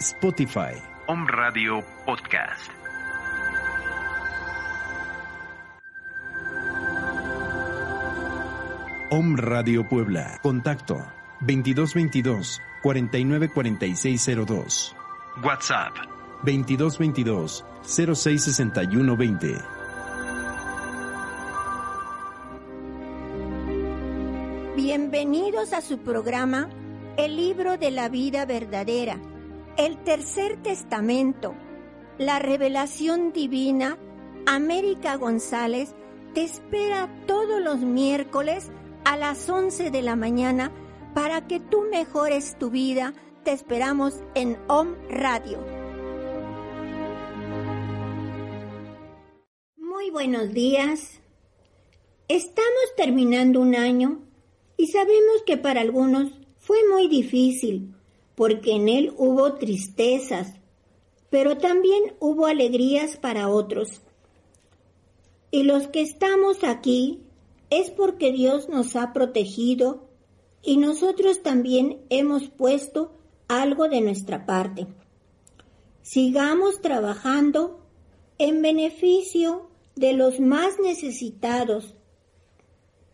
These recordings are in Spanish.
Spotify. Home Radio Podcast. Om Radio Puebla. Contacto 2222 494602. WhatsApp 2222 066120. Bienvenidos a su programa El libro de la vida verdadera, el tercer testamento, la revelación divina. América González te espera todos los miércoles a las 11 de la mañana para que tú mejores tu vida. Te esperamos en Om Radio. Muy buenos días. Estamos terminando un año y sabemos que para algunos fue muy difícil porque en él hubo tristezas, pero también hubo alegrías para otros. Y los que estamos aquí es porque Dios nos ha protegido y nosotros también hemos puesto algo de nuestra parte. Sigamos trabajando en beneficio de los más necesitados,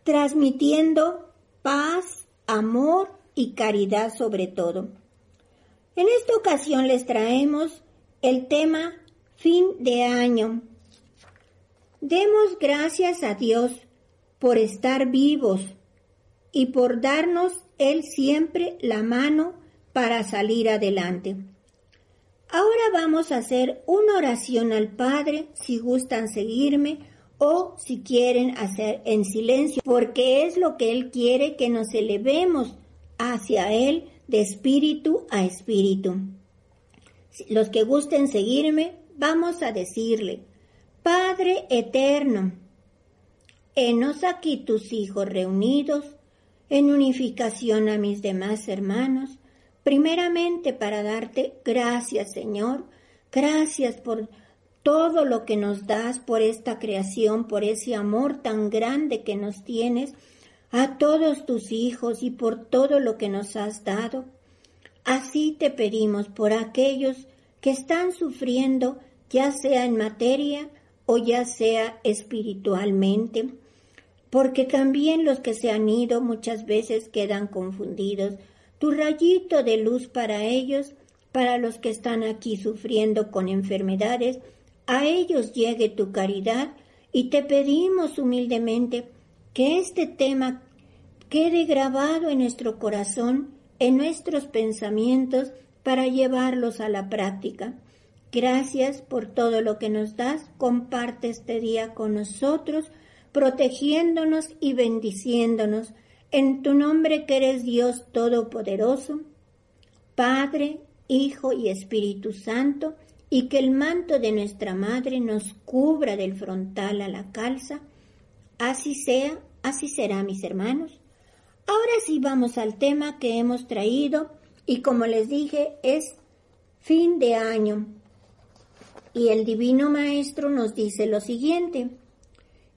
transmitiendo paz, amor y caridad sobre todo. En esta ocasión les traemos el tema fin de año. Demos gracias a Dios por estar vivos y por darnos Él siempre la mano para salir adelante. Ahora vamos a hacer una oración al Padre si gustan seguirme o si quieren hacer en silencio, porque es lo que Él quiere que nos elevemos hacia Él de espíritu a espíritu. Los que gusten seguirme, vamos a decirle, Padre eterno, Henos aquí tus hijos reunidos en unificación a mis demás hermanos, primeramente para darte gracias, Señor, gracias por todo lo que nos das, por esta creación, por ese amor tan grande que nos tienes, a todos tus hijos y por todo lo que nos has dado. Así te pedimos por aquellos que están sufriendo, ya sea en materia o ya sea espiritualmente porque también los que se han ido muchas veces quedan confundidos. Tu rayito de luz para ellos, para los que están aquí sufriendo con enfermedades, a ellos llegue tu caridad y te pedimos humildemente que este tema quede grabado en nuestro corazón, en nuestros pensamientos, para llevarlos a la práctica. Gracias por todo lo que nos das. Comparte este día con nosotros protegiéndonos y bendiciéndonos, en tu nombre que eres Dios Todopoderoso, Padre, Hijo y Espíritu Santo, y que el manto de nuestra Madre nos cubra del frontal a la calza. Así sea, así será, mis hermanos. Ahora sí vamos al tema que hemos traído y como les dije es fin de año. Y el Divino Maestro nos dice lo siguiente.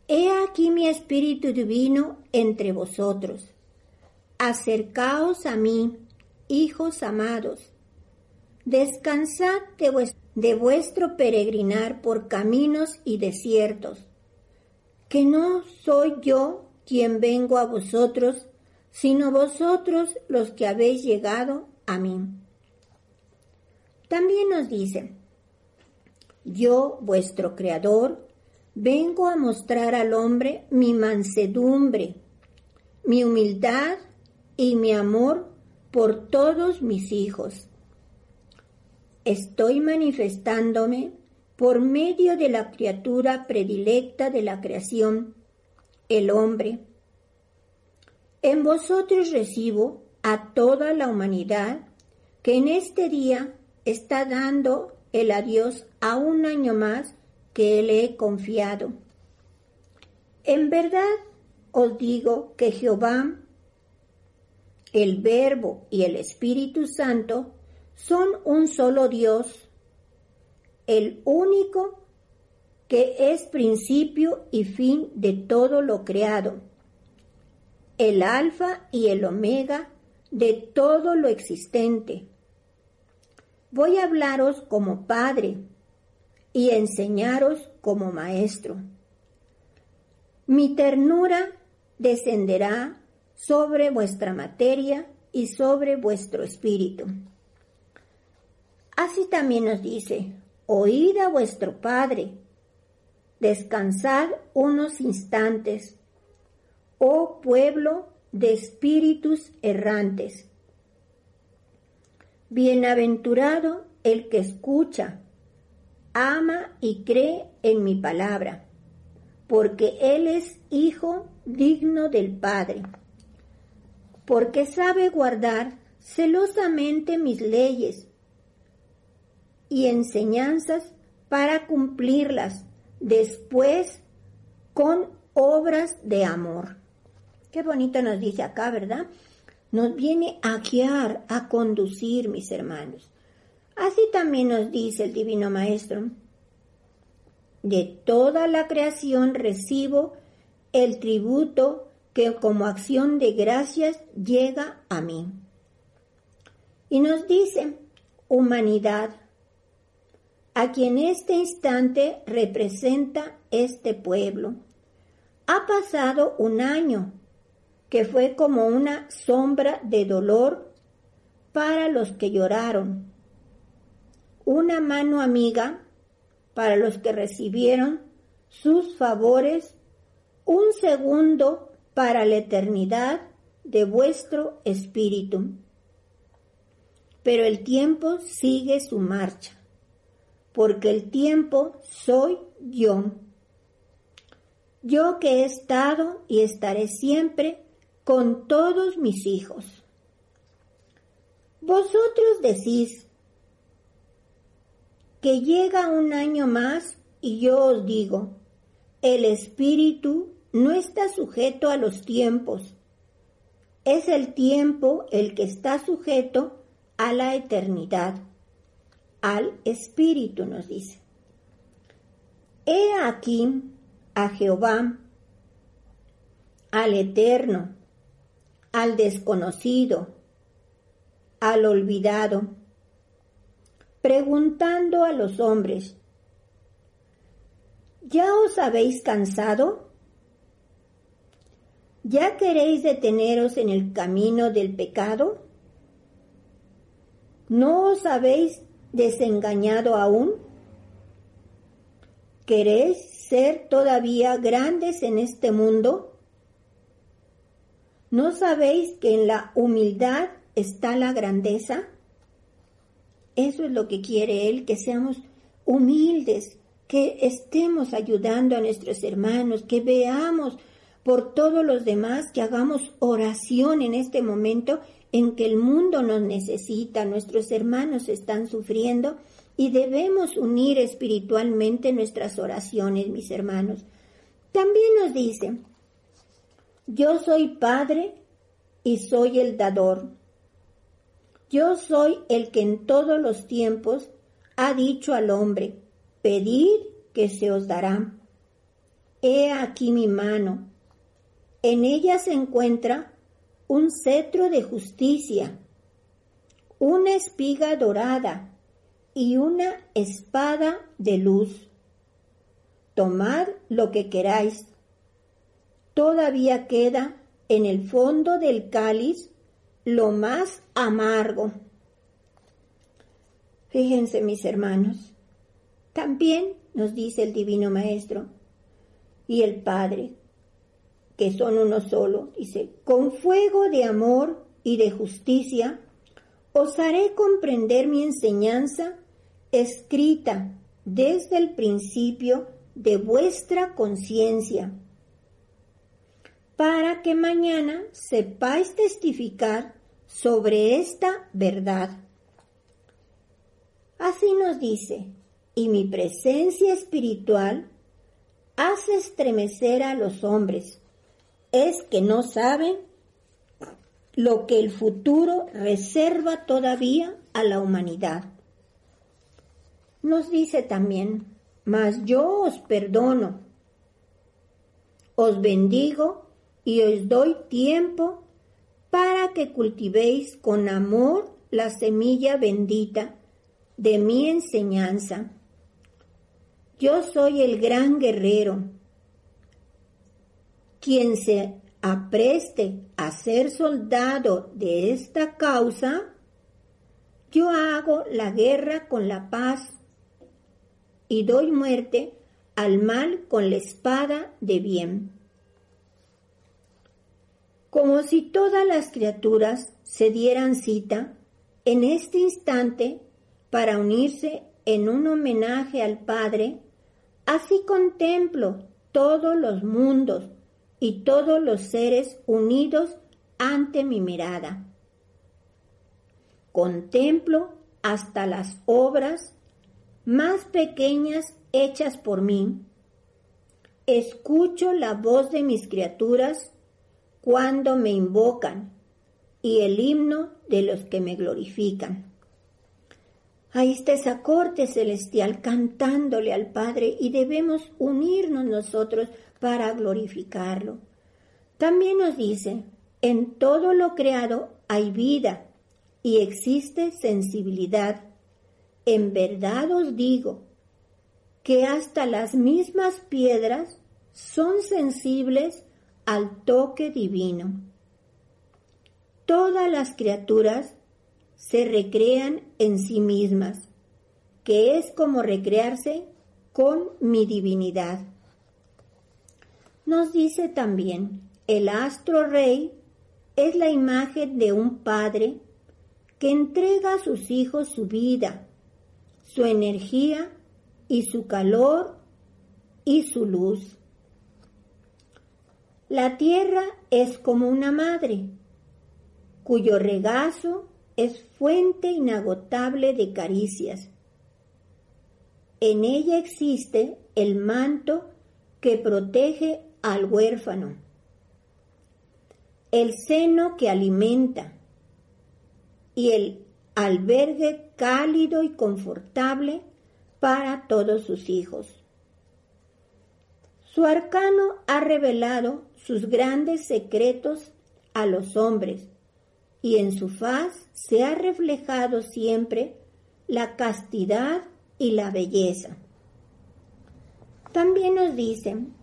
He aquí mi Espíritu Divino entre vosotros. Acercaos a mí, hijos amados. Descansad de, vuestro peregrinar por caminos y desiertos, que no soy yo quien vengo a vosotros, sino vosotros los que habéis llegado a mí. También nos dice, yo, vuestro Creador, vengo a mostrar al hombre mi mansedumbre, mi humildad y mi amor por todos mis hijos. Estoy manifestándome por medio de la criatura predilecta de la creación, el hombre. En vosotros recibo a toda la humanidad que en este día está dando el adiós a un año más que le he confiado. En verdad os digo que Jehová, el Verbo y el Espíritu Santo son un solo Dios, el único que es principio y fin de todo lo creado, el alfa y el omega de todo lo existente. Voy a hablaros como padre y enseñaros como maestro. Mi ternura descenderá sobre vuestra materia y sobre vuestro espíritu. Así también nos dice, oíd a vuestro Padre, descansad unos instantes, oh pueblo de espíritus errantes. Bienaventurado el que escucha, ama y cree en mi palabra, porque él es hijo digno del Padre, porque sabe guardar celosamente mis leyes y enseñanzas para cumplirlas después con obras de amor. Qué bonito nos dice acá, ¿verdad? Nos viene a guiar, a conducir, mis hermanos. Así también nos dice el Divino Maestro. De toda la creación recibo el tributo que como acción de gracias llega a mí. Y nos dice, humanidad, a quien este instante representa este pueblo. Ha pasado un año que fue como una sombra de dolor para los que lloraron, una mano amiga para los que recibieron sus favores, un segundo para la eternidad de vuestro espíritu. Pero el tiempo sigue su marcha porque el tiempo soy yo. Yo que he estado y estaré siempre con todos mis hijos. Vosotros decís que llega un año más y yo os digo, el espíritu no está sujeto a los tiempos, es el tiempo el que está sujeto a la eternidad al Espíritu, nos dice. He aquí a Jehová, al Eterno, al desconocido, al olvidado, preguntando a los hombres, ¿ya os habéis cansado? ¿Ya queréis deteneros en el camino del pecado? ¿No os habéis desengañado aún? ¿Queréis ser todavía grandes en este mundo? ¿No sabéis que en la humildad está la grandeza? Eso es lo que quiere Él, que seamos humildes, que estemos ayudando a nuestros hermanos, que veamos por todos los demás, que hagamos oración en este momento en que el mundo nos necesita, nuestros hermanos están sufriendo y debemos unir espiritualmente nuestras oraciones, mis hermanos. También nos dice, yo soy Padre y soy el dador. Yo soy el que en todos los tiempos ha dicho al hombre, pedid que se os dará. He aquí mi mano. En ella se encuentra un cetro de justicia, una espiga dorada y una espada de luz. Tomad lo que queráis. Todavía queda en el fondo del cáliz lo más amargo. Fíjense mis hermanos, también nos dice el Divino Maestro y el Padre, que son uno solo, dice, con fuego de amor y de justicia, os haré comprender mi enseñanza escrita desde el principio de vuestra conciencia, para que mañana sepáis testificar sobre esta verdad. Así nos dice, y mi presencia espiritual hace estremecer a los hombres. Es que no saben lo que el futuro reserva todavía a la humanidad. Nos dice también, mas yo os perdono, os bendigo y os doy tiempo para que cultivéis con amor la semilla bendita de mi enseñanza. Yo soy el gran guerrero, quien se apreste a ser soldado de esta causa, yo hago la guerra con la paz y doy muerte al mal con la espada de bien. Como si todas las criaturas se dieran cita en este instante para unirse en un homenaje al Padre, así contemplo todos los mundos y todos los seres unidos ante mi mirada. Contemplo hasta las obras más pequeñas hechas por mí. Escucho la voz de mis criaturas cuando me invocan y el himno de los que me glorifican. Ahí está esa corte celestial cantándole al Padre y debemos unirnos nosotros para glorificarlo. También nos dice, en todo lo creado hay vida y existe sensibilidad. En verdad os digo que hasta las mismas piedras son sensibles al toque divino. Todas las criaturas se recrean en sí mismas, que es como recrearse con mi divinidad. Nos dice también, el astro rey es la imagen de un padre que entrega a sus hijos su vida, su energía y su calor y su luz. La tierra es como una madre, cuyo regazo es fuente inagotable de caricias. En ella existe el manto que protege al huérfano, el seno que alimenta y el albergue cálido y confortable para todos sus hijos. Su arcano ha revelado sus grandes secretos a los hombres y en su faz se ha reflejado siempre la castidad y la belleza. También nos dicen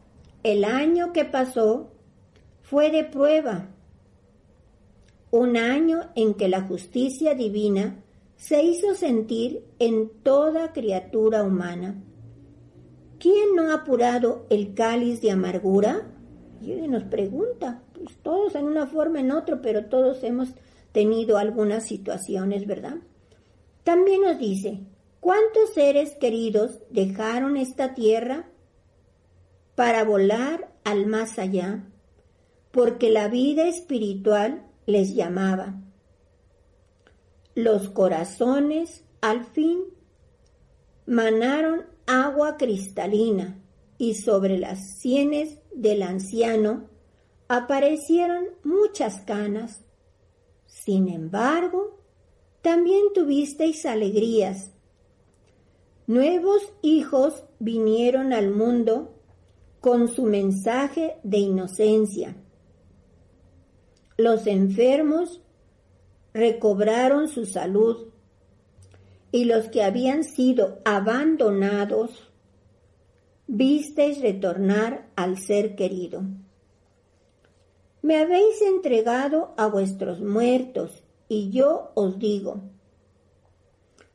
el año que pasó fue de prueba, un año en que la justicia divina se hizo sentir en toda criatura humana. ¿Quién no ha apurado el cáliz de amargura? Y nos pregunta, pues todos en una forma, en otra, pero todos hemos tenido algunas situaciones, ¿verdad? También nos dice, ¿cuántos seres queridos dejaron esta tierra para volar al más allá, porque la vida espiritual les llamaba. Los corazones al fin manaron agua cristalina y sobre las sienes del anciano aparecieron muchas canas. Sin embargo, también tuvisteis alegrías. Nuevos hijos vinieron al mundo con su mensaje de inocencia. Los enfermos recobraron su salud y los que habían sido abandonados visteis retornar al ser querido. Me habéis entregado a vuestros muertos y yo os digo,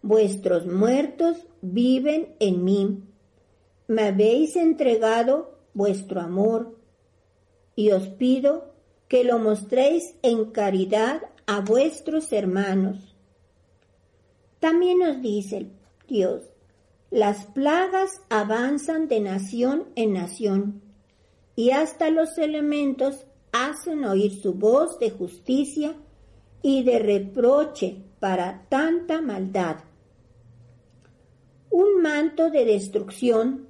vuestros muertos viven en mí. Me habéis entregado vuestro amor, y os pido que lo mostréis en caridad a vuestros hermanos. También nos dice Dios, las plagas avanzan de nación en nación, y hasta los elementos hacen oír su voz de justicia y de reproche para tanta maldad. Un manto de destrucción,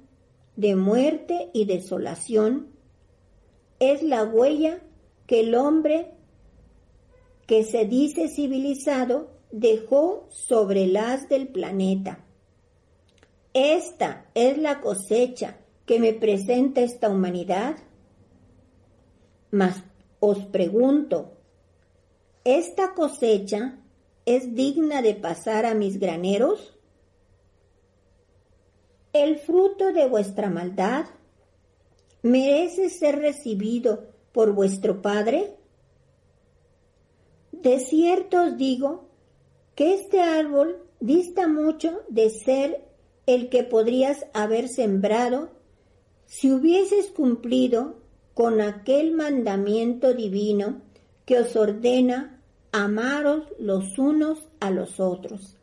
de muerte y desolación es la huella que el hombre que se dice civilizado dejó sobre haz del planeta. Esta es la cosecha que me presenta esta humanidad. Mas os pregunto, ¿esta cosecha es digna de pasar a mis graneros? ¿El fruto de vuestra maldad merece ser recibido por vuestro Padre? De cierto os digo que este árbol dista mucho de ser el que podrías haber sembrado si hubieses cumplido con aquel mandamiento divino que os ordena amaros los unos a los otros.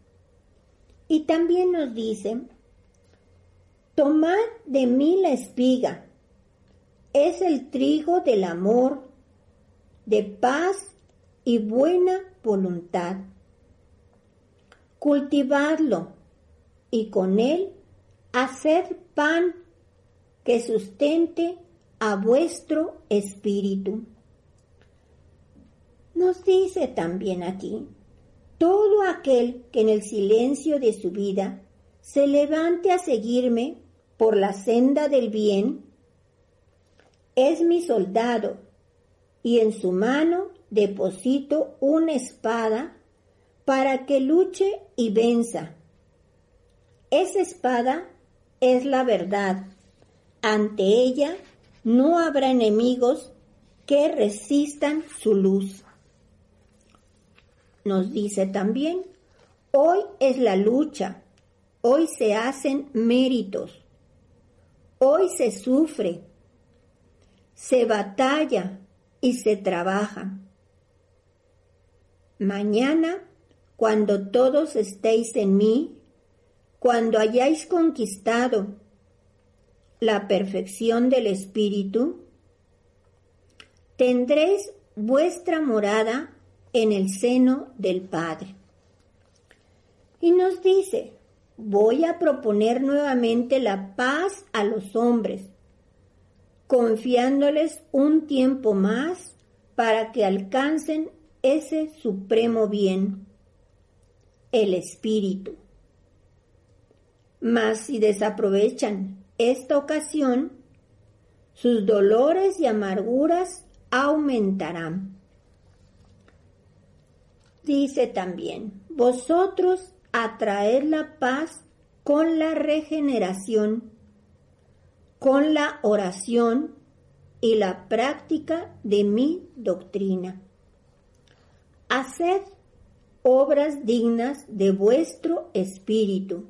Y también nos dice, tomad de mí la espiga, es el trigo del amor, de paz y buena voluntad. Cultivadlo y con él haced pan que sustente a vuestro espíritu. Nos dice también aquí, todo aquel que en el silencio de su vida se levante a seguirme por la senda del bien, es mi soldado, y en su mano deposito una espada para que luche y venza. Esa espada es la verdad. Ante ella no habrá enemigos que resistan su luz. Nos dice también, hoy es la lucha, hoy se hacen méritos, hoy se sufre, se batalla y se trabaja. Mañana, cuando todos estéis en mí, cuando hayáis conquistado la perfección del Espíritu, tendréis vuestra morada en el seno del Padre. Y nos dice, voy a proponer nuevamente la paz a los hombres, confiándoles un tiempo más para que alcancen ese supremo bien, el Espíritu. Mas si desaprovechan esta ocasión, sus dolores y amarguras aumentarán. Dice también, vosotros atraed la paz con la regeneración, con la oración y la práctica de mi doctrina. Haced obras dignas de vuestro espíritu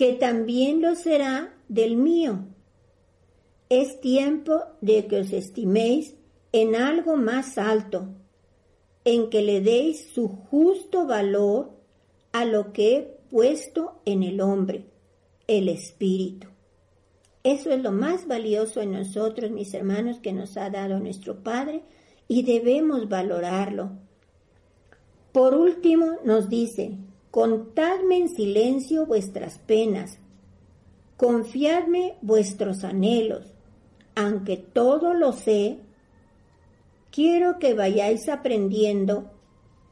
que también lo será del mío. Es tiempo de que os estiméis en algo más alto, en que le deis su justo valor a lo que he puesto en el hombre, el espíritu. Eso es lo más valioso en nosotros, mis hermanos, que nos ha dado nuestro Padre y debemos valorarlo. Por último, nos dice, Contadme en silencio vuestras penas, confiadme vuestros anhelos, aunque todo lo sé, quiero que vayáis aprendiendo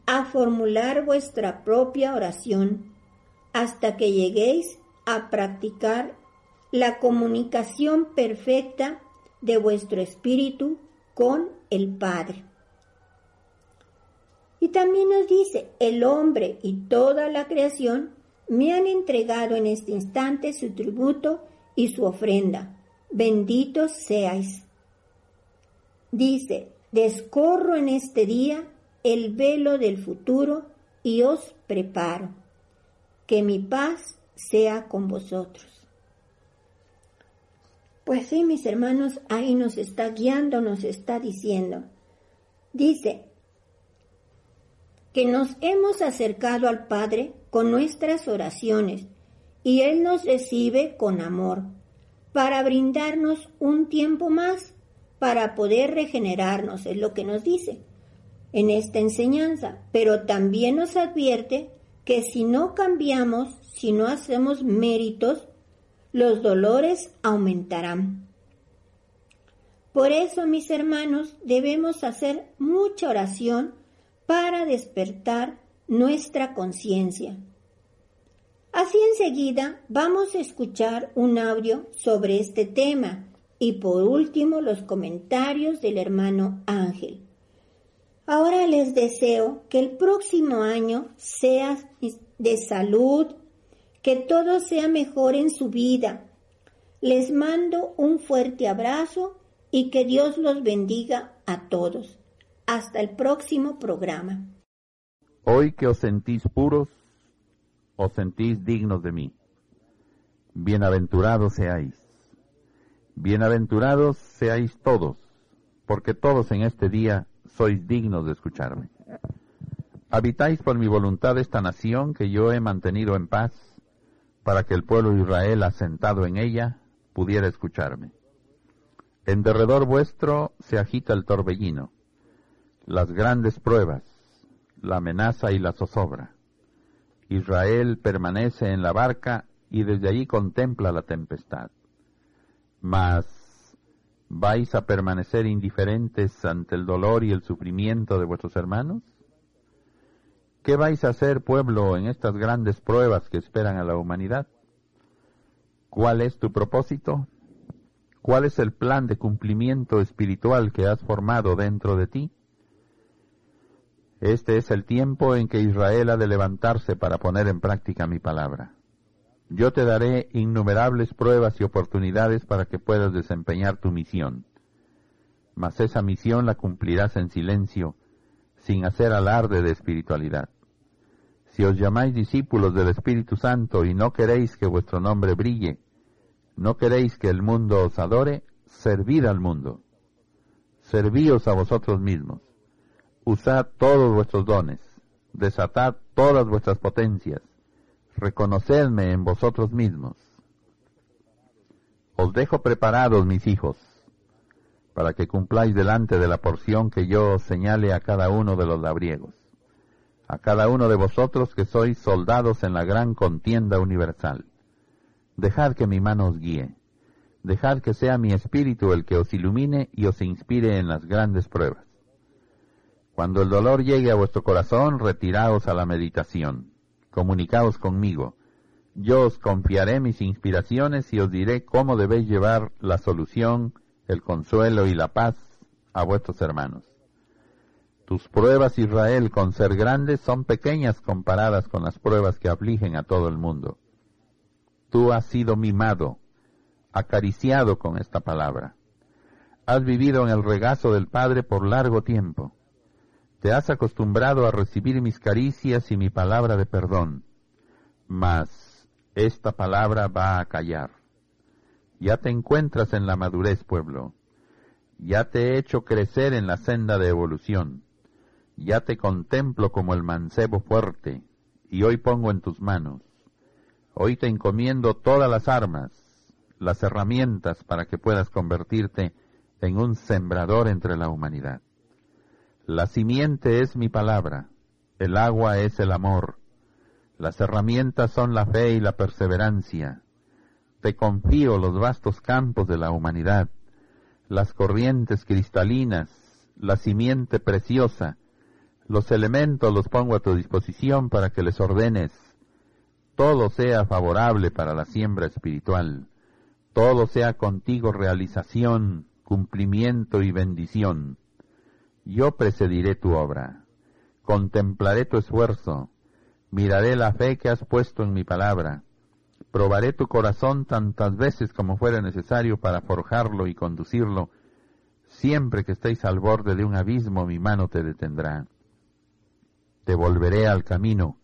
a formular vuestra propia oración hasta que lleguéis a practicar la comunicación perfecta de vuestro espíritu con el Padre. Y también nos dice, el hombre y toda la creación me han entregado en este instante su tributo y su ofrenda. Benditos seáis. Dice, descorro en este día el velo del futuro y os preparo. Que mi paz sea con vosotros. Pues sí, mis hermanos, ahí nos está guiando, nos está diciendo. Dice, que nos hemos acercado al Padre con nuestras oraciones y Él nos recibe con amor para brindarnos un tiempo más para poder regenerarnos, es lo que nos dice en esta enseñanza, pero también nos advierte que si no cambiamos, si no hacemos méritos, los dolores aumentarán. Por eso, mis hermanos, debemos hacer mucha oración para despertar nuestra conciencia. Así enseguida vamos a escuchar un audio sobre este tema y por último los comentarios del hermano Ángel. Ahora les deseo que el próximo año sea de salud, que todo sea mejor en su vida. Les mando un fuerte abrazo y que Dios los bendiga a todos. Hasta el próximo programa. Hoy que os sentís puros, os sentís dignos de mí. Bienaventurados seáis. Bienaventurados seáis todos, porque todos en este día sois dignos de escucharme. Habitáis por mi voluntad esta nación que yo he mantenido en paz, para que el pueblo de Israel asentado en ella pudiera escucharme. En derredor vuestro se agita el torbellino, las grandes pruebas, la amenaza y la zozobra. Israel permanece en la barca y desde allí contempla la tempestad. Mas, ¿vais a permanecer indiferentes ante el dolor y el sufrimiento de vuestros hermanos? ¿Qué vais a hacer, pueblo, en estas grandes pruebas que esperan a la humanidad? ¿Cuál es tu propósito? ¿Cuál es el plan de cumplimiento espiritual que has formado dentro de ti? Este es el tiempo en que Israel ha de levantarse para poner en práctica mi palabra. Yo te daré innumerables pruebas y oportunidades para que puedas desempeñar tu misión. Mas esa misión la cumplirás en silencio, sin hacer alarde de espiritualidad. Si os llamáis discípulos del Espíritu Santo y no queréis que vuestro nombre brille, no queréis que el mundo os adore, servid al mundo. Servíos a vosotros mismos usad todos vuestros dones, desatad todas vuestras potencias, reconocedme en vosotros mismos. Os dejo preparados, mis hijos, para que cumpláis delante de la porción que yo os señale a cada uno de los labriegos, a cada uno de vosotros que sois soldados en la gran contienda universal. Dejad que mi mano os guíe, dejad que sea mi espíritu el que os ilumine y os inspire en las grandes pruebas. Cuando el dolor llegue a vuestro corazón, retiraos a la meditación. Comunicaos conmigo. Yo os confiaré mis inspiraciones y os diré cómo debéis llevar la solución, el consuelo y la paz a vuestros hermanos. Tus pruebas, Israel, con ser grandes, son pequeñas comparadas con las pruebas que afligen a todo el mundo. Tú has sido mimado, acariciado con esta palabra. Has vivido en el regazo del Padre por largo tiempo te has acostumbrado a recibir mis caricias y mi palabra de perdón, mas esta palabra va a callar. Ya te encuentras en la madurez, pueblo. Ya te he hecho crecer en la senda de evolución. Ya te contemplo como el mancebo fuerte, y hoy pongo en tus manos. Hoy te encomiendo todas las armas, las herramientas para que puedas convertirte en un sembrador entre la humanidad. La simiente es mi palabra, el agua es el amor, las herramientas son la fe y la perseverancia. Te confío los vastos campos de la humanidad, las corrientes cristalinas, la simiente preciosa, los elementos los pongo a tu disposición para que les ordenes. Todo sea favorable para la siembra espiritual, todo sea contigo realización, cumplimiento y bendición yo precediré tu obra, contemplaré tu esfuerzo, miraré la fe que has puesto en mi palabra, probaré tu corazón tantas veces como fuera necesario para forjarlo y conducirlo, siempre que estéis al borde de un abismo mi mano te detendrá. Te volveré al camino,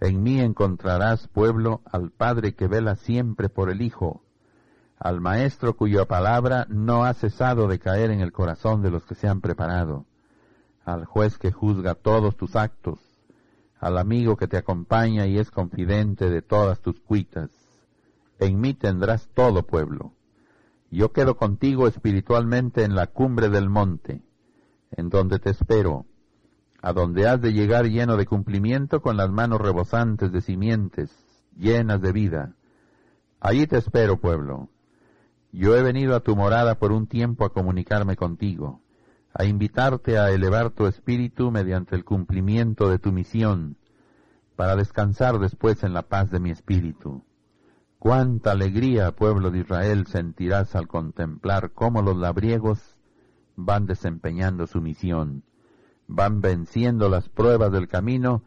en mí encontrarás, pueblo, al Padre que vela siempre por el Hijo, al Maestro cuya palabra no ha cesado de caer en el corazón de los que se han preparado, al juez que juzga todos tus actos, al amigo que te acompaña y es confidente de todas tus cuitas. En mí tendrás todo pueblo, Yo quedo contigo espiritualmente en la cumbre del monte, en donde te espero, a donde has de llegar lleno de cumplimiento con las manos rebosantes de simientes, llenas de vida. Allí te espero, pueblo. Yo he venido a tu morada por un tiempo a comunicarme contigo, a invitarte a elevar tu espíritu mediante el cumplimiento de tu misión, para descansar después en la paz de mi espíritu. Cuánta alegría, pueblo de Israel, sentirás al contemplar cómo los labriegos van desempeñando su misión, van venciendo las pruebas del camino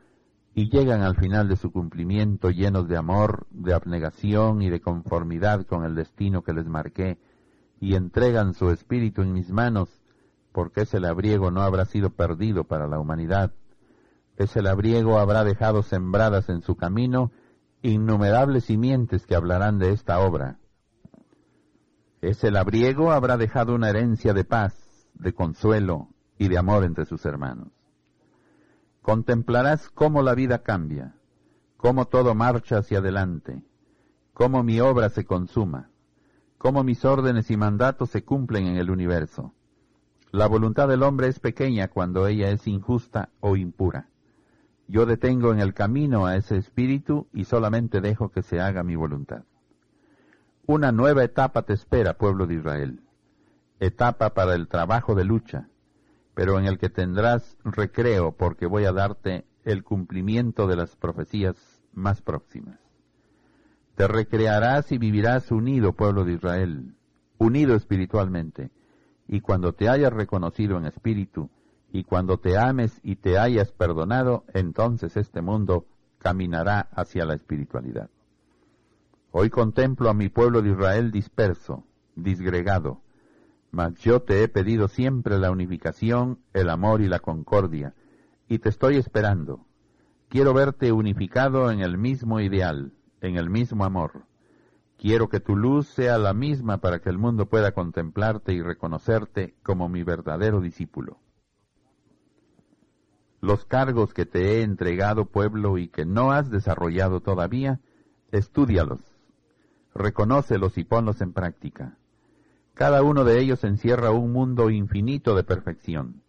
y llegan al final de su cumplimiento llenos de amor, de abnegación y de conformidad con el destino que les marqué, y entregan su espíritu en mis manos, porque ese labriego no habrá sido perdido para la humanidad. Ese labriego habrá dejado sembradas en su camino innumerables simientes que hablarán de esta obra. Ese labriego habrá dejado una herencia de paz, de consuelo y de amor entre sus hermanos. Contemplarás cómo la vida cambia, cómo todo marcha hacia adelante, cómo mi obra se consuma, cómo mis órdenes y mandatos se cumplen en el universo. La voluntad del hombre es pequeña cuando ella es injusta o impura. Yo detengo en el camino a ese espíritu y solamente dejo que se haga mi voluntad. Una nueva etapa te espera, pueblo de Israel. Etapa para el trabajo de lucha, pero en el que tendrás recreo porque voy a darte el cumplimiento de las profecías más próximas. Te recrearás y vivirás unido, pueblo de Israel, unido espiritualmente, y cuando te hayas reconocido en espíritu, y cuando te ames y te hayas perdonado, entonces este mundo caminará hacia la espiritualidad. Hoy contemplo a mi pueblo de Israel disperso, disgregado, yo te he pedido siempre la unificación, el amor y la concordia, y te estoy esperando. Quiero verte unificado en el mismo ideal, en el mismo amor. Quiero que tu luz sea la misma para que el mundo pueda contemplarte y reconocerte como mi verdadero discípulo. Los cargos que te he entregado, pueblo, y que no has desarrollado todavía, estúdialos, reconócelos y ponlos en práctica. Cada uno de ellos encierra un mundo infinito de perfección.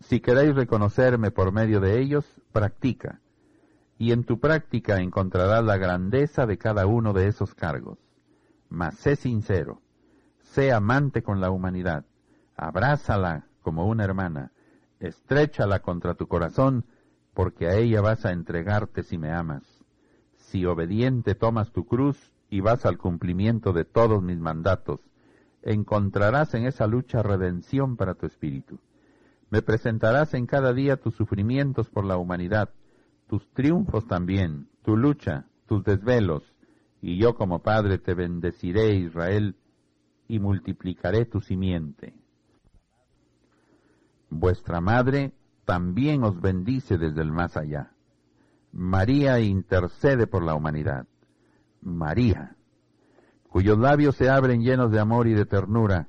Si queréis reconocerme por medio de ellos, practica, y en tu práctica encontrarás la grandeza de cada uno de esos cargos. Mas sé sincero, sé amante con la humanidad, abrázala como una hermana, estréchala contra tu corazón, porque a ella vas a entregarte si me amas. Si obediente tomas tu cruz y vas al cumplimiento de todos mis mandatos, encontrarás en esa lucha redención para tu espíritu. Me presentarás en cada día tus sufrimientos por la humanidad, tus triunfos también, tu lucha, tus desvelos, y yo como Padre te bendeciré, Israel, y multiplicaré tu simiente. Vuestra Madre también os bendice desde el más allá. María intercede por la humanidad. María, cuyos labios se abren llenos de amor y de ternura,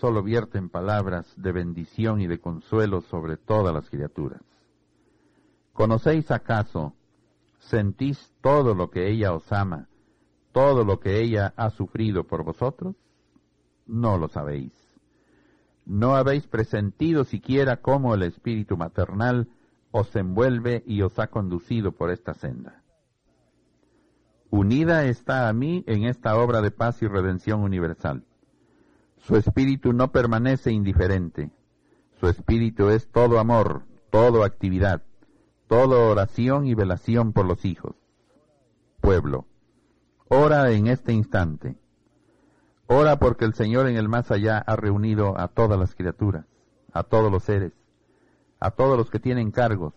solo vierten palabras de bendición y de consuelo sobre todas las criaturas. ¿Conocéis acaso, sentís todo lo que ella os ama, todo lo que ella ha sufrido por vosotros? No lo sabéis no habéis presentido siquiera cómo el espíritu maternal os envuelve y os ha conducido por esta senda. Unida está a mí en esta obra de paz y redención universal. Su espíritu no permanece indiferente. Su espíritu es todo amor, todo actividad, todo oración y velación por los hijos. Pueblo, ora en este instante Ora porque el Señor en el más allá ha reunido a todas las criaturas, a todos los seres, a todos los que tienen cargos,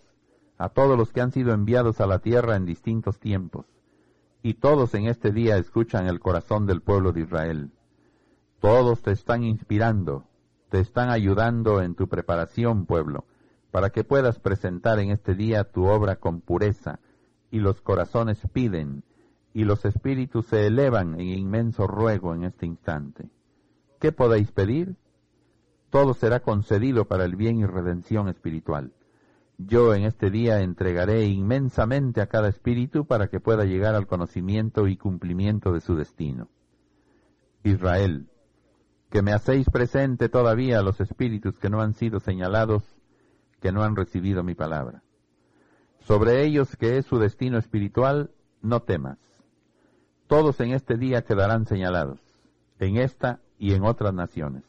a todos los que han sido enviados a la tierra en distintos tiempos, y todos en este día escuchan el corazón del pueblo de Israel. Todos te están inspirando, te están ayudando en tu preparación, pueblo, para que puedas presentar en este día tu obra con pureza, y los corazones piden, y los espíritus se elevan en inmenso ruego en este instante. ¿Qué podéis pedir? Todo será concedido para el bien y redención espiritual. Yo en este día entregaré inmensamente a cada espíritu para que pueda llegar al conocimiento y cumplimiento de su destino. Israel, que me hacéis presente todavía a los espíritus que no han sido señalados, que no han recibido mi palabra. Sobre ellos que es su destino espiritual, no temas. Todos en este día quedarán señalados, en esta y en otras naciones.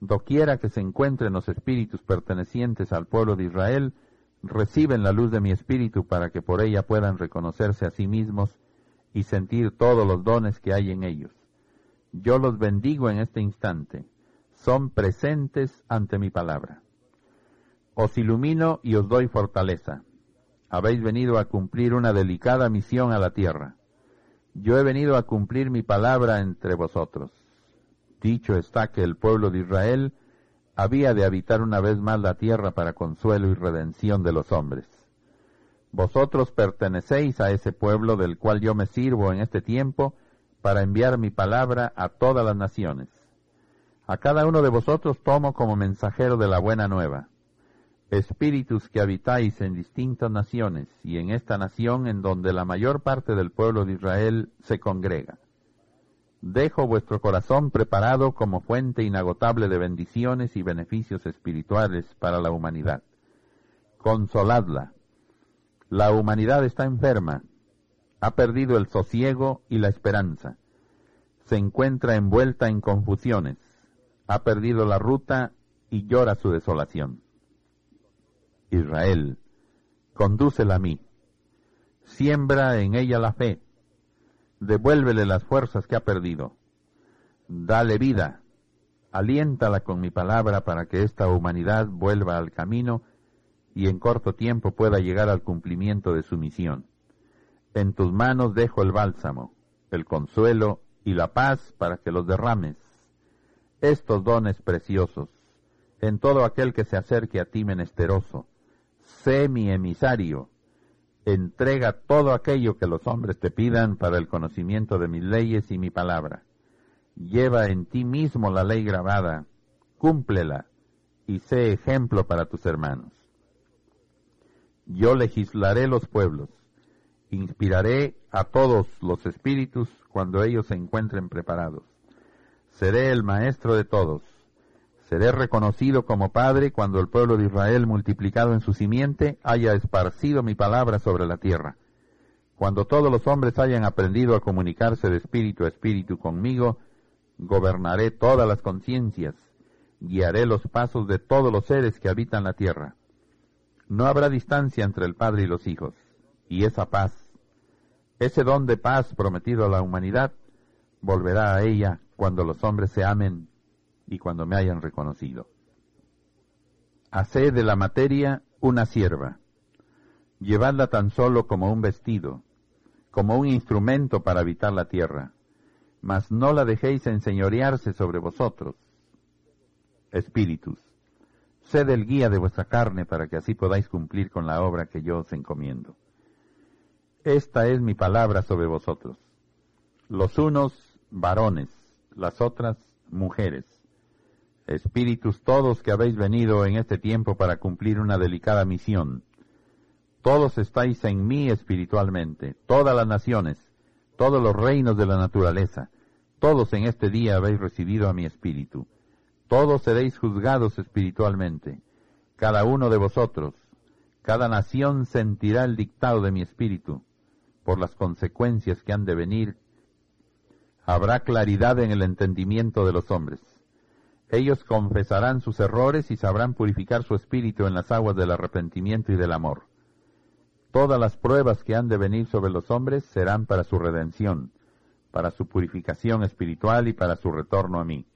Doquiera que se encuentren los espíritus pertenecientes al pueblo de Israel, reciben la luz de mi espíritu para que por ella puedan reconocerse a sí mismos y sentir todos los dones que hay en ellos. Yo los bendigo en este instante. Son presentes ante mi palabra. Os ilumino y os doy fortaleza. Habéis venido a cumplir una delicada misión a la tierra. Yo he venido a cumplir mi palabra entre vosotros. Dicho está que el pueblo de Israel había de habitar una vez más la tierra para consuelo y redención de los hombres. Vosotros pertenecéis a ese pueblo del cual yo me sirvo en este tiempo para enviar mi palabra a todas las naciones. A cada uno de vosotros tomo como mensajero de la buena nueva. Espíritus que habitáis en distintas naciones y en esta nación en donde la mayor parte del pueblo de Israel se congrega. Dejo vuestro corazón preparado como fuente inagotable de bendiciones y beneficios espirituales para la humanidad. Consoladla. La humanidad está enferma, ha perdido el sosiego y la esperanza, se encuentra envuelta en confusiones, ha perdido la ruta y llora su desolación. Israel, condúcela a mí, siembra en ella la fe, devuélvele las fuerzas que ha perdido. Dale vida, aliéntala con mi palabra para que esta humanidad vuelva al camino y en corto tiempo pueda llegar al cumplimiento de su misión. En tus manos dejo el bálsamo, el consuelo y la paz para que los derrames. Estos dones preciosos, en todo aquel que se acerque a ti menesteroso, sé mi emisario, entrega todo aquello que los hombres te pidan para el conocimiento de mis leyes y mi palabra. Lleva en ti mismo la ley grabada, cúmplela y sé ejemplo para tus hermanos. Yo legislaré los pueblos, inspiraré a todos los espíritus cuando ellos se encuentren preparados. Seré el maestro de todos, Seré reconocido como Padre cuando el pueblo de Israel, multiplicado en su simiente, haya esparcido mi palabra sobre la tierra. Cuando todos los hombres hayan aprendido a comunicarse de espíritu a espíritu conmigo, gobernaré todas las conciencias, guiaré los pasos de todos los seres que habitan la tierra. No habrá distancia entre el Padre y los hijos, y esa paz, ese don de paz prometido a la humanidad, volverá a ella cuando los hombres se amen y cuando me hayan reconocido. Haced de la materia una sierva, llevadla tan solo como un vestido, como un instrumento para habitar la tierra, mas no la dejéis enseñorearse sobre vosotros. Espíritus, sed el guía de vuestra carne para que así podáis cumplir con la obra que yo os encomiendo. Esta es mi palabra sobre vosotros. Los unos varones, las otras mujeres espíritus todos que habéis venido en este tiempo para cumplir una delicada misión. Todos estáis en mí espiritualmente, todas las naciones, todos los reinos de la naturaleza, todos en este día habéis recibido a mi espíritu. Todos seréis juzgados espiritualmente, cada uno de vosotros, cada nación sentirá el dictado de mi espíritu, por las consecuencias que han de venir. Habrá claridad en el entendimiento de los hombres ellos confesarán sus errores y sabrán purificar su espíritu en las aguas del arrepentimiento y del amor. Todas las pruebas que han de venir sobre los hombres serán para su redención, para su purificación espiritual y para su retorno a mí.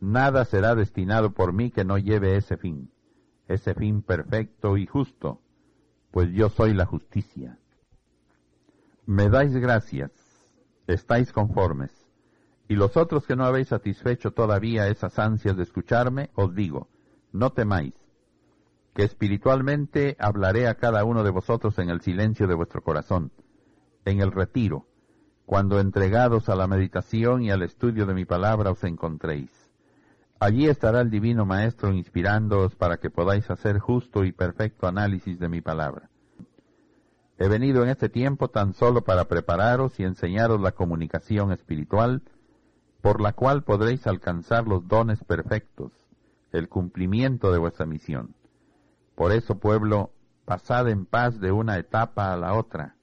Nada será destinado por mí que no lleve ese fin, ese fin perfecto y justo, pues yo soy la justicia. Me dais gracias, estáis conformes y los otros que no habéis satisfecho todavía esas ansias de escucharme, os digo, no temáis, que espiritualmente hablaré a cada uno de vosotros en el silencio de vuestro corazón, en el retiro, cuando entregados a la meditación y al estudio de mi palabra os encontréis. Allí estará el Divino Maestro inspirándoos para que podáis hacer justo y perfecto análisis de mi palabra. He venido en este tiempo tan solo para prepararos y enseñaros la comunicación espiritual, por la cual podréis alcanzar los dones perfectos, el cumplimiento de vuestra misión. Por eso, pueblo, pasad en paz de una etapa a la otra,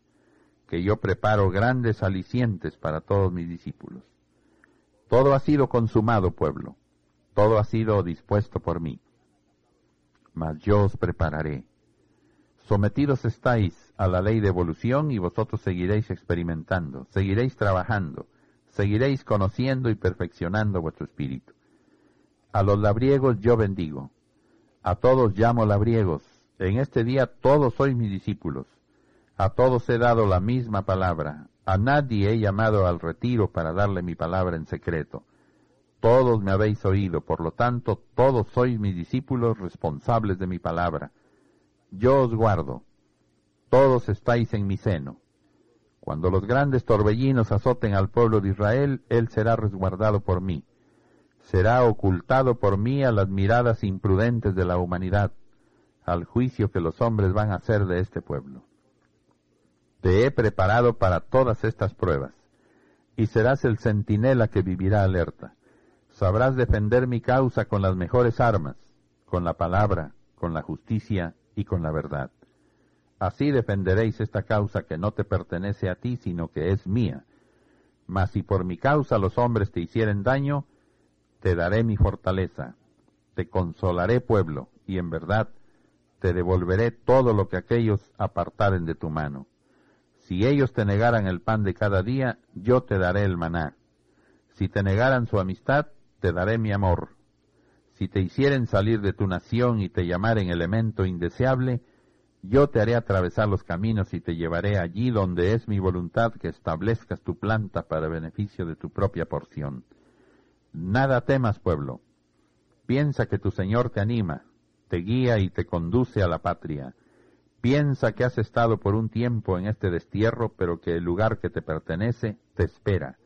que yo preparo grandes alicientes para todos mis discípulos. Todo ha sido consumado, pueblo, todo ha sido dispuesto por mí. Mas yo os prepararé. Sometidos estáis a la ley de evolución y vosotros seguiréis experimentando, seguiréis trabajando, seguiréis conociendo y perfeccionando vuestro espíritu. A los labriegos yo bendigo, a todos llamo labriegos, en este día todos sois mis discípulos, a todos he dado la misma palabra, a nadie he llamado al retiro para darle mi palabra en secreto. Todos me habéis oído, por lo tanto, todos sois mis discípulos responsables de mi palabra. Yo os guardo, todos estáis en mi seno. Cuando los grandes torbellinos azoten al pueblo de Israel, él será resguardado por mí. Será ocultado por mí a las miradas imprudentes de la humanidad, al juicio que los hombres van a hacer de este pueblo. Te he preparado para todas estas pruebas, y serás el centinela que vivirá alerta. Sabrás defender mi causa con las mejores armas, con la palabra, con la justicia y con la verdad. Así defenderéis esta causa que no te pertenece a ti, sino que es mía. Mas si por mi causa los hombres te hicieren daño, te daré mi fortaleza, te consolaré pueblo, y en verdad te devolveré todo lo que aquellos apartaren de tu mano. Si ellos te negaran el pan de cada día, yo te daré el maná. Si te negaran su amistad, te daré mi amor. Si te hicieren salir de tu nación y te llamaren elemento indeseable, yo te haré atravesar los caminos y te llevaré allí donde es mi voluntad que establezcas tu planta para beneficio de tu propia porción. Nada temas, pueblo. Piensa que tu Señor te anima, te guía y te conduce a la patria. Piensa que has estado por un tiempo en este destierro, pero que el lugar que te pertenece te espera,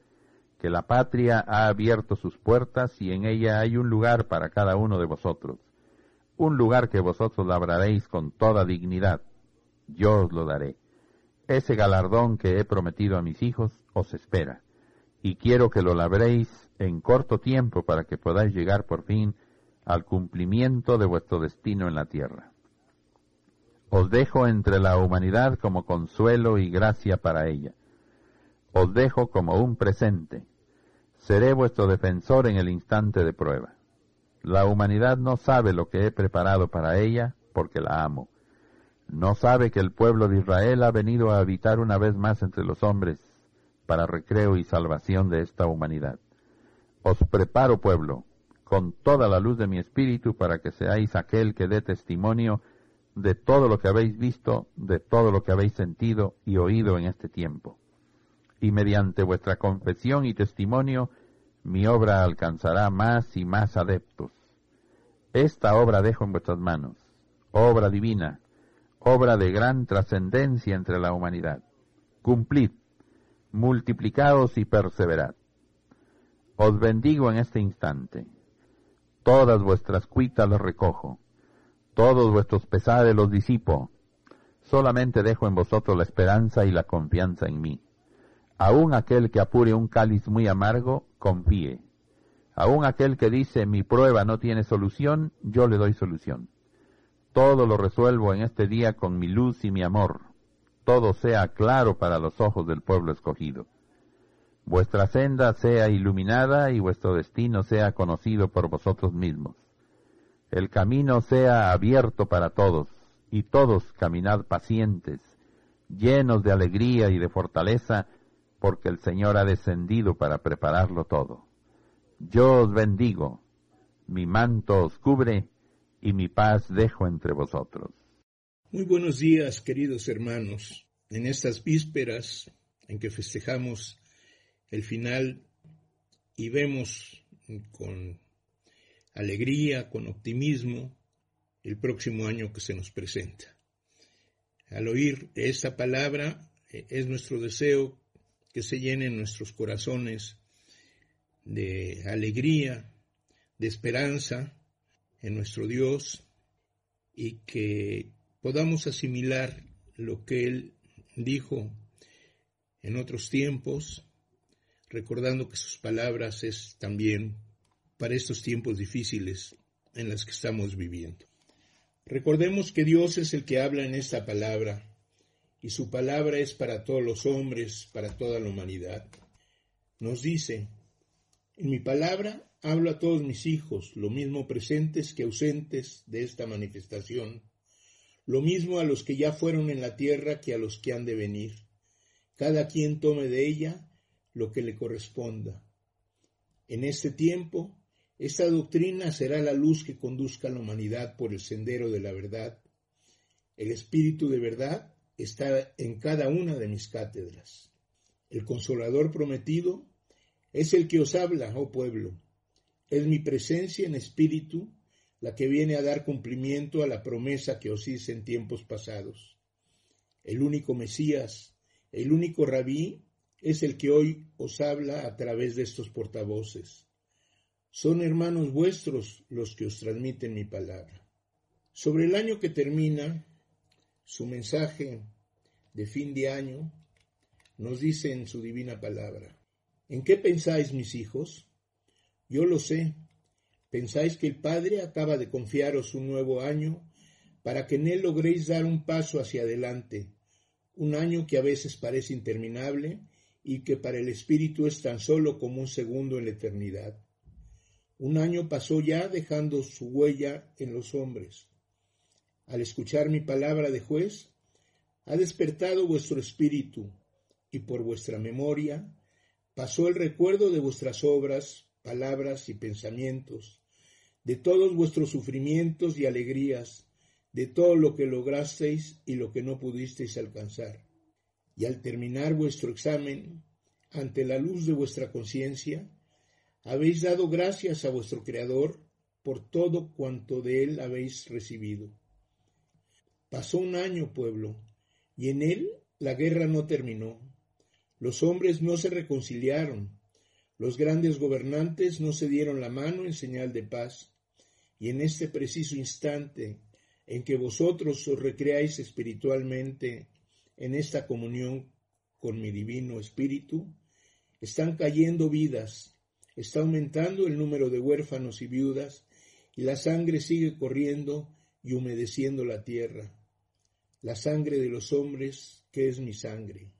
que la patria ha abierto sus puertas y en ella hay un lugar para cada uno de vosotros, un lugar que vosotros labraréis con toda dignidad. Yo os lo daré. Ese galardón que he prometido a mis hijos os espera, y quiero que lo labréis en corto tiempo para que podáis llegar por fin al cumplimiento de vuestro destino en la tierra. Os dejo entre la humanidad como consuelo y gracia para ella. Os dejo como un presente. Seré vuestro defensor en el instante de prueba. La humanidad no sabe lo que he preparado para ella porque la amo. No sabe que el pueblo de Israel ha venido a habitar una vez más entre los hombres para recreo y salvación de esta humanidad. Os preparo, pueblo, con toda la luz de mi espíritu para que seáis aquel que dé testimonio de todo lo que habéis visto, de todo lo que habéis sentido y oído en este tiempo. Y mediante vuestra confesión y testimonio, mi obra alcanzará más y más adeptos. Esta obra dejo en vuestras manos, obra divina, obra de gran trascendencia entre la humanidad. Cumplid, multiplicaos y perseverad. Os bendigo en este instante. Todas vuestras cuitas las recojo todos vuestros pesares los disipo. Solamente dejo en vosotros la esperanza y la confianza en mí. Aún aquel que apure un cáliz muy amargo, confíe. Aún aquel que dice mi prueba no tiene solución, yo le doy solución. Todo lo resuelvo en este día con mi luz y mi amor. Todo sea claro para los ojos del pueblo escogido. Vuestra senda sea iluminada y vuestro destino sea conocido por vosotros mismos el camino sea abierto para todos, y todos caminad pacientes, llenos de alegría y de fortaleza, porque el Señor ha descendido para prepararlo todo. Yo os bendigo, mi manto os cubre, y mi paz dejo entre vosotros. Muy buenos días, queridos hermanos. En estas vísperas en que festejamos el final y vemos con alegría, con optimismo el próximo año que se nos presenta. Al oír esta palabra, eh, es nuestro deseo que se llenen nuestros corazones de alegría, de esperanza en nuestro Dios y que podamos asimilar lo que Él dijo en otros tiempos recordando que sus palabras es también para estos tiempos difíciles en los que estamos viviendo. Recordemos que Dios es el que habla en esta palabra y su palabra es para todos los hombres, para toda la humanidad. Nos dice, en mi palabra hablo a todos mis hijos, lo mismo presentes que ausentes de esta manifestación, lo mismo a los que ya fueron en la tierra que a los que han de venir. Cada quien tome de ella lo que le corresponda. En este tiempo, esta doctrina será la luz que conduzca a la humanidad por el sendero de la verdad. El Espíritu de verdad está en cada una de mis cátedras. El consolador prometido es el que os habla, oh pueblo. Es mi presencia en espíritu la que viene a dar cumplimiento a la promesa que os hice en tiempos pasados. El único Mesías, el único rabí, es el que hoy os habla a través de estos portavoces. Son hermanos vuestros los que os transmiten mi palabra. Sobre el año que termina, su mensaje de fin de año nos dice en su divina palabra, ¿en qué pensáis mis hijos? Yo lo sé, pensáis que el Padre acaba de confiaros un nuevo año para que en él logréis dar un paso hacia adelante, un año que a veces parece interminable y que para el Espíritu es tan solo como un segundo en la eternidad. Un año pasó ya dejando su huella en los hombres. Al escuchar mi palabra de juez, ha despertado vuestro espíritu, y por vuestra memoria pasó el recuerdo de vuestras obras, palabras y pensamientos, de todos vuestros sufrimientos y alegrías, de todo lo que lograsteis y lo que no pudisteis alcanzar. Y al terminar vuestro examen, ante la luz de vuestra conciencia, habéis dado gracias a vuestro Creador por todo cuanto de él habéis recibido. Pasó un año, pueblo, y en él la guerra no terminó. Los hombres no se reconciliaron, los grandes gobernantes no se dieron la mano en señal de paz, y en este preciso instante en que vosotros os recreáis espiritualmente en esta comunión con mi divino espíritu, están cayendo vidas, está aumentando el número de huérfanos y viudas, y la sangre sigue corriendo y humedeciendo la tierra la sangre de los hombres, que es mi sangre.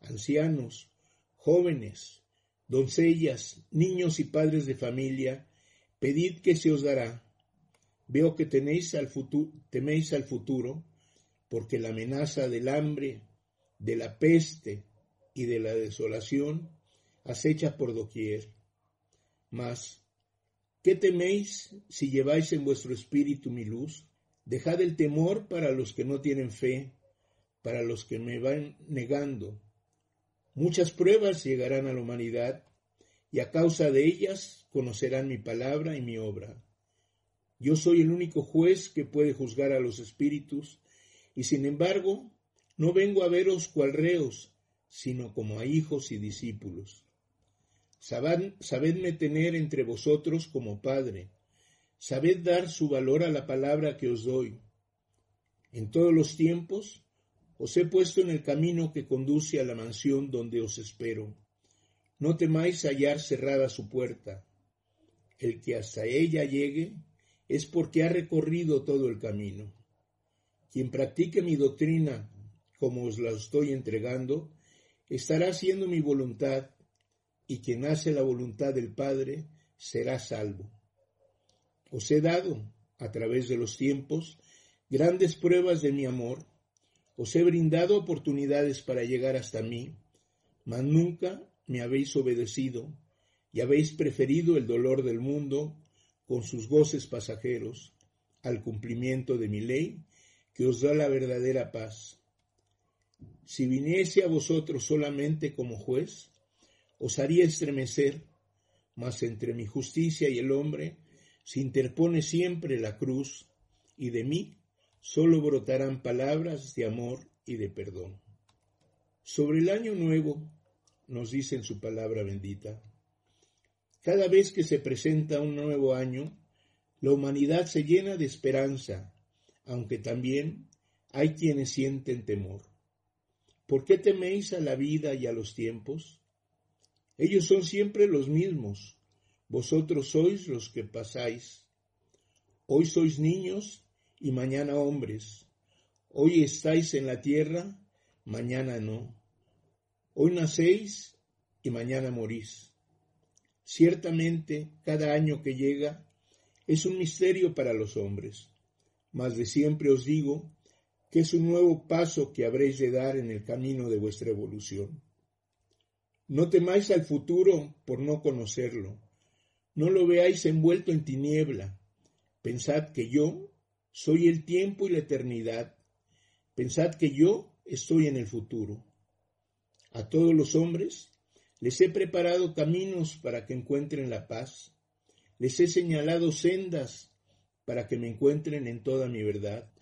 Ancianos, jóvenes, doncellas, niños y padres de familia, pedid que se os dará. Veo que tenéis al teméis al futuro, porque la amenaza del hambre, de la peste y de la desolación acecha por doquier. Mas, ¿qué teméis si lleváis en vuestro espíritu mi luz? Dejad el temor para los que no tienen fe, para los que me van negando. Muchas pruebas llegarán a la humanidad y a causa de ellas conocerán mi palabra y mi obra. Yo soy el único juez que puede juzgar a los espíritus y sin embargo no vengo a veros cual reos, sino como a hijos y discípulos. sabedme tener entre vosotros como Padre, Sabed dar su valor a la palabra que os doy. En todos los tiempos os he puesto en el camino que conduce a la mansión donde os espero. No temáis hallar cerrada su puerta. El que hasta ella llegue es porque ha recorrido todo el camino. Quien practique mi doctrina como os la estoy entregando, estará haciendo mi voluntad, y quien hace la voluntad del Padre será salvo. Os he dado, a través de los tiempos, grandes pruebas de mi amor, os he brindado oportunidades para llegar hasta mí, mas nunca me habéis obedecido y habéis preferido el dolor del mundo con sus goces pasajeros al cumplimiento de mi ley, que os da la verdadera paz. Si viniese a vosotros solamente como juez, os haría estremecer, mas entre mi justicia y el hombre se interpone siempre la cruz, y de mí solo brotarán palabras de amor y de perdón. Sobre el año nuevo, nos dice en su palabra bendita, cada vez que se presenta un nuevo año, la humanidad se llena de esperanza, aunque también hay quienes sienten temor. ¿Por qué teméis a la vida y a los tiempos? Ellos son siempre los mismos. Vosotros sois los que pasáis. Hoy sois niños y mañana hombres. Hoy estáis en la tierra, mañana no. Hoy nacéis y mañana morís. Ciertamente, cada año que llega es un misterio para los hombres, mas de siempre os digo que es un nuevo paso que habréis de dar en el camino de vuestra evolución. No temáis al futuro por no conocerlo, no lo veáis envuelto en tiniebla, pensad que yo soy el tiempo y la eternidad, pensad que yo estoy en el futuro. A todos los hombres les he preparado caminos para que encuentren la paz, les he señalado sendas para que me encuentren en toda mi verdad.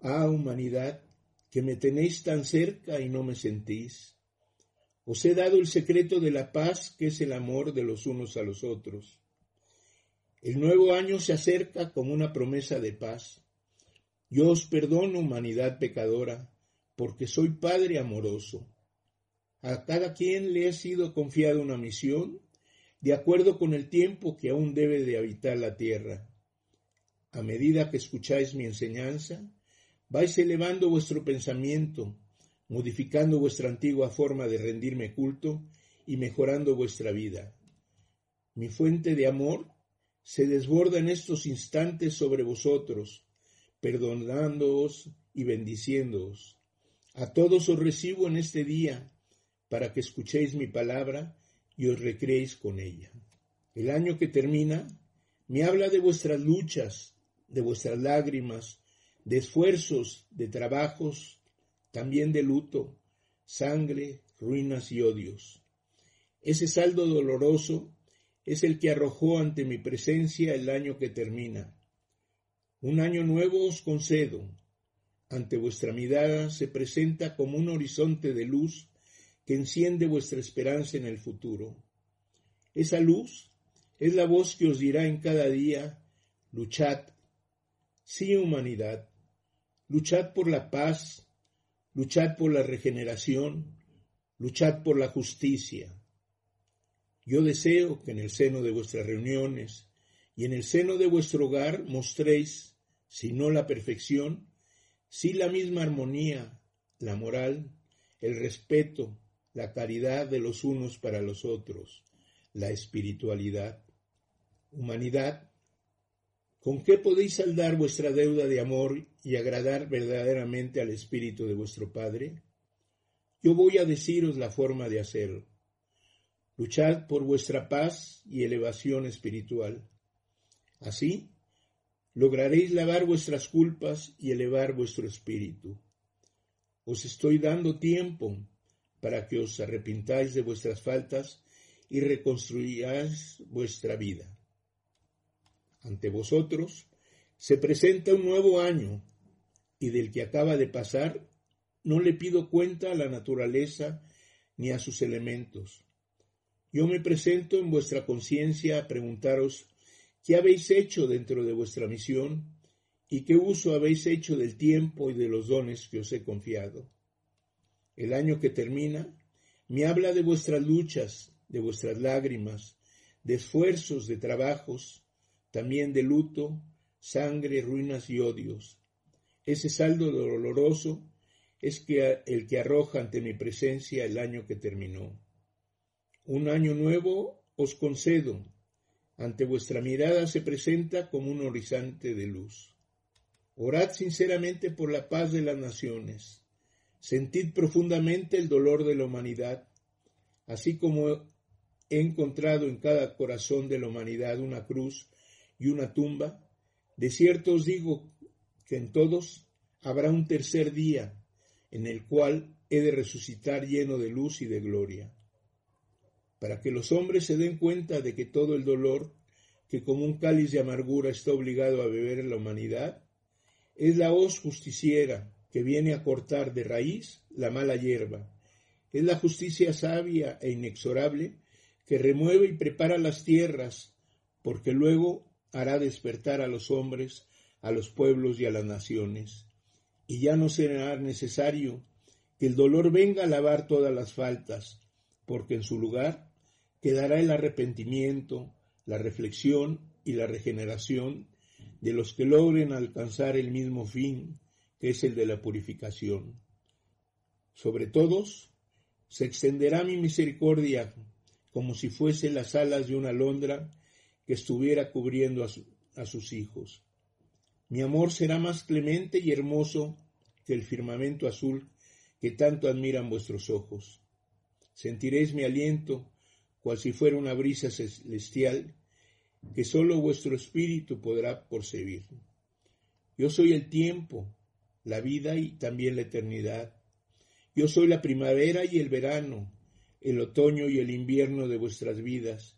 Ah, humanidad, que me tenéis tan cerca y no me sentís. Os he dado el secreto de la paz, que es el amor de los unos a los otros. El nuevo año se acerca como una promesa de paz. Yo os perdono, humanidad pecadora, porque soy Padre amoroso. A cada quien le ha sido confiada una misión, de acuerdo con el tiempo que aún debe de habitar la tierra. A medida que escucháis mi enseñanza, vais elevando vuestro pensamiento, modificando vuestra antigua forma de rendirme culto y mejorando vuestra vida. Mi fuente de amor se desborda en estos instantes sobre vosotros, perdonándoos y bendiciéndoos. A todos os recibo en este día, para que escuchéis mi palabra y os recreéis con ella. El año que termina me habla de vuestras luchas, de vuestras lágrimas, de esfuerzos, de trabajos, también de luto, sangre, ruinas y odios. Ese saldo doloroso es el que arrojó ante mi presencia el año que termina. Un año nuevo os concedo. Ante vuestra mirada se presenta como un horizonte de luz que enciende vuestra esperanza en el futuro. Esa luz es la voz que os dirá en cada día, luchad, sí humanidad, luchad por la paz, luchad por la regeneración, luchad por la justicia. Yo deseo que en el seno de vuestras reuniones y en el seno de vuestro hogar mostréis, si no la perfección, si la misma armonía, la moral, el respeto, la caridad de los unos para los otros, la espiritualidad. Humanidad, ¿con qué podéis saldar vuestra deuda de amor y agradar verdaderamente al Espíritu de vuestro Padre? Yo voy a deciros la forma de hacerlo. Luchad por vuestra paz y elevación espiritual. Así lograréis lavar vuestras culpas y elevar vuestro espíritu. Os estoy dando tiempo para que os arrepintáis de vuestras faltas y reconstruyáis vuestra vida. Ante vosotros se presenta un nuevo año y del que acaba de pasar no le pido cuenta a la naturaleza ni a sus elementos yo me presento en vuestra conciencia a preguntaros qué habéis hecho dentro de vuestra misión y qué uso habéis hecho del tiempo y de los dones que os he confiado. El año que termina me habla de vuestras luchas, de vuestras lágrimas, de esfuerzos, de trabajos, también de luto, sangre, ruinas y odios. Ese saldo doloroso es el que arroja ante mi presencia el año que terminó. Un año nuevo os concedo. Ante vuestra mirada se presenta como un horizonte de luz. Orad sinceramente por la paz de las naciones. Sentid profundamente el dolor de la humanidad, así como he encontrado en cada corazón de la humanidad una cruz y una tumba. De cierto os digo que en todos habrá un tercer día en el cual he de resucitar lleno de luz y de gloria para que los hombres se den cuenta de que todo el dolor que como un cáliz de amargura está obligado a beber en la humanidad, es la hoz justiciera que viene a cortar de raíz la mala hierba. Es la justicia sabia e inexorable que remueve y prepara las tierras, porque luego hará despertar a los hombres, a los pueblos y a las naciones. Y ya no será necesario que el dolor venga a lavar todas las faltas, porque en su lugar quedará el arrepentimiento, la reflexión y la regeneración de los que logren alcanzar el mismo fin, que es el de la purificación. Sobre todos, se extenderá mi misericordia como si fuese las alas de una alondra que estuviera cubriendo a, a sus hijos. Mi amor será más clemente y hermoso que el firmamento azul que tanto admiran vuestros ojos. Sentiréis mi aliento, cual si fuera una brisa celestial, que sólo vuestro espíritu podrá percibir. Yo soy el tiempo, la vida y también la eternidad. Yo soy la primavera y el verano, el otoño y el invierno de vuestras vidas,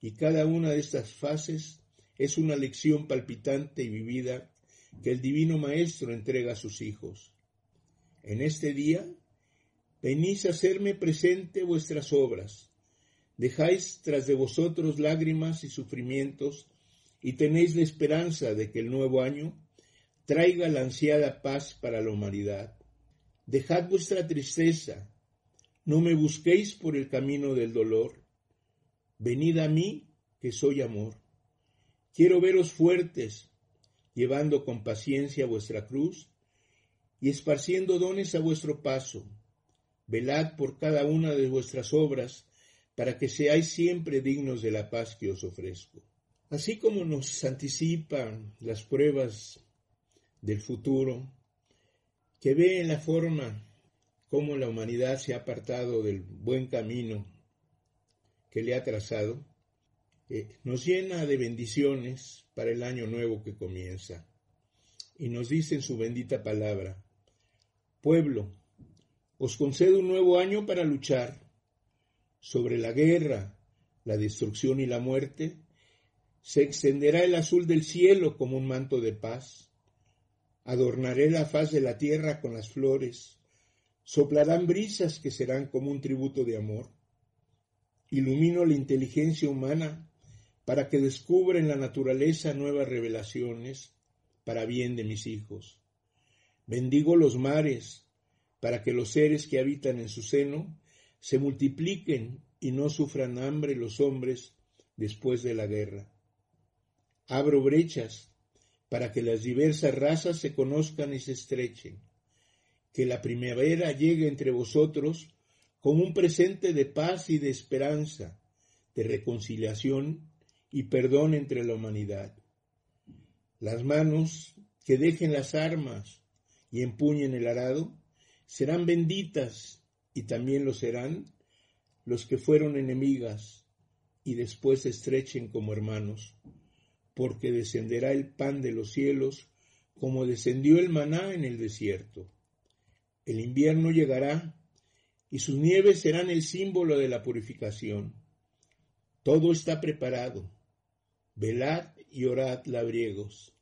y cada una de estas fases es una lección palpitante y vivida que el Divino Maestro entrega a sus hijos. En este día venís a hacerme presente vuestras obras, dejáis tras de vosotros lágrimas y sufrimientos, y tenéis la esperanza de que el nuevo año traiga la ansiada paz para la humanidad. Dejad vuestra tristeza, no me busquéis por el camino del dolor, venid a mí, que soy amor. Quiero veros fuertes, llevando con paciencia vuestra cruz y esparciendo dones a vuestro paso. Velad por cada una de vuestras obras, para que seáis siempre dignos de la paz que os ofrezco. Así como nos anticipan las pruebas del futuro, que ve en la forma como la humanidad se ha apartado del buen camino que le ha trazado, eh, nos llena de bendiciones para el año nuevo que comienza. Y nos dice en su bendita palabra, pueblo, os concedo un nuevo año para luchar sobre la guerra, la destrucción y la muerte, se extenderá el azul del cielo como un manto de paz. Adornaré la faz de la tierra con las flores, soplarán brisas que serán como un tributo de amor. Ilumino la inteligencia humana para que descubra en la naturaleza nuevas revelaciones para bien de mis hijos. Bendigo los mares para que los seres que habitan en su seno se multipliquen y no sufran hambre los hombres después de la guerra. Abro brechas para que las diversas razas se conozcan y se estrechen. Que la primavera llegue entre vosotros como un presente de paz y de esperanza, de reconciliación y perdón entre la humanidad. Las manos que dejen las armas y empuñen el arado serán benditas y también lo serán los que fueron enemigas y después se estrechen como hermanos, porque descenderá el pan de los cielos como descendió el maná en el desierto. El invierno llegará y sus nieves serán el símbolo de la purificación. Todo está preparado velad y orad labriegos.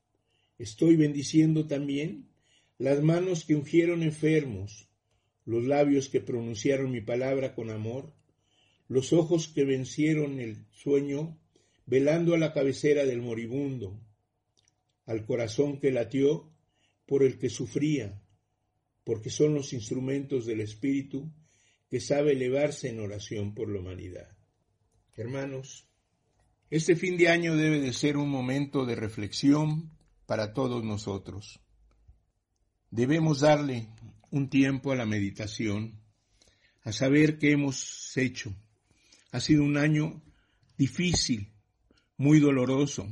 Estoy bendiciendo también las manos que ungieron enfermos, los labios que pronunciaron mi palabra con amor, los ojos que vencieron el sueño, velando a la cabecera del moribundo, al corazón que latió por el que sufría, porque son los instrumentos del Espíritu que sabe elevarse en oración por la humanidad. Hermanos, este fin de año debe de ser un momento de reflexión para todos nosotros. Debemos darle un tiempo a la meditación, a saber qué hemos hecho. Ha sido un año difícil, muy doloroso,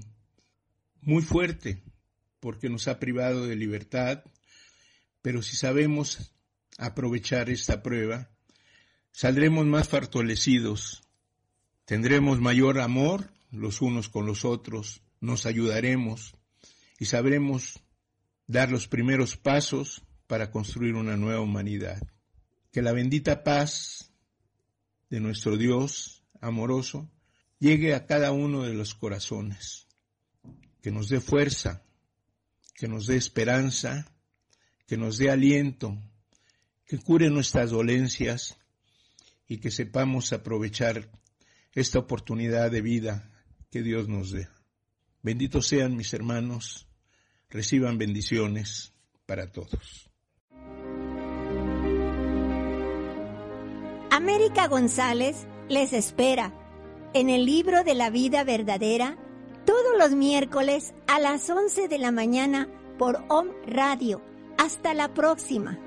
muy fuerte, porque nos ha privado de libertad, pero si sabemos aprovechar esta prueba, saldremos más fortalecidos, tendremos mayor amor los unos con los otros, nos ayudaremos y sabremos dar los primeros pasos para construir una nueva humanidad. Que la bendita paz de nuestro Dios amoroso llegue a cada uno de los corazones, que nos dé fuerza, que nos dé esperanza, que nos dé aliento, que cure nuestras dolencias y que sepamos aprovechar esta oportunidad de vida que Dios nos dé. Benditos sean mis hermanos, reciban bendiciones para todos. América González les espera en el libro de la vida verdadera todos los miércoles a las 11 de la mañana por OM Radio. Hasta la próxima.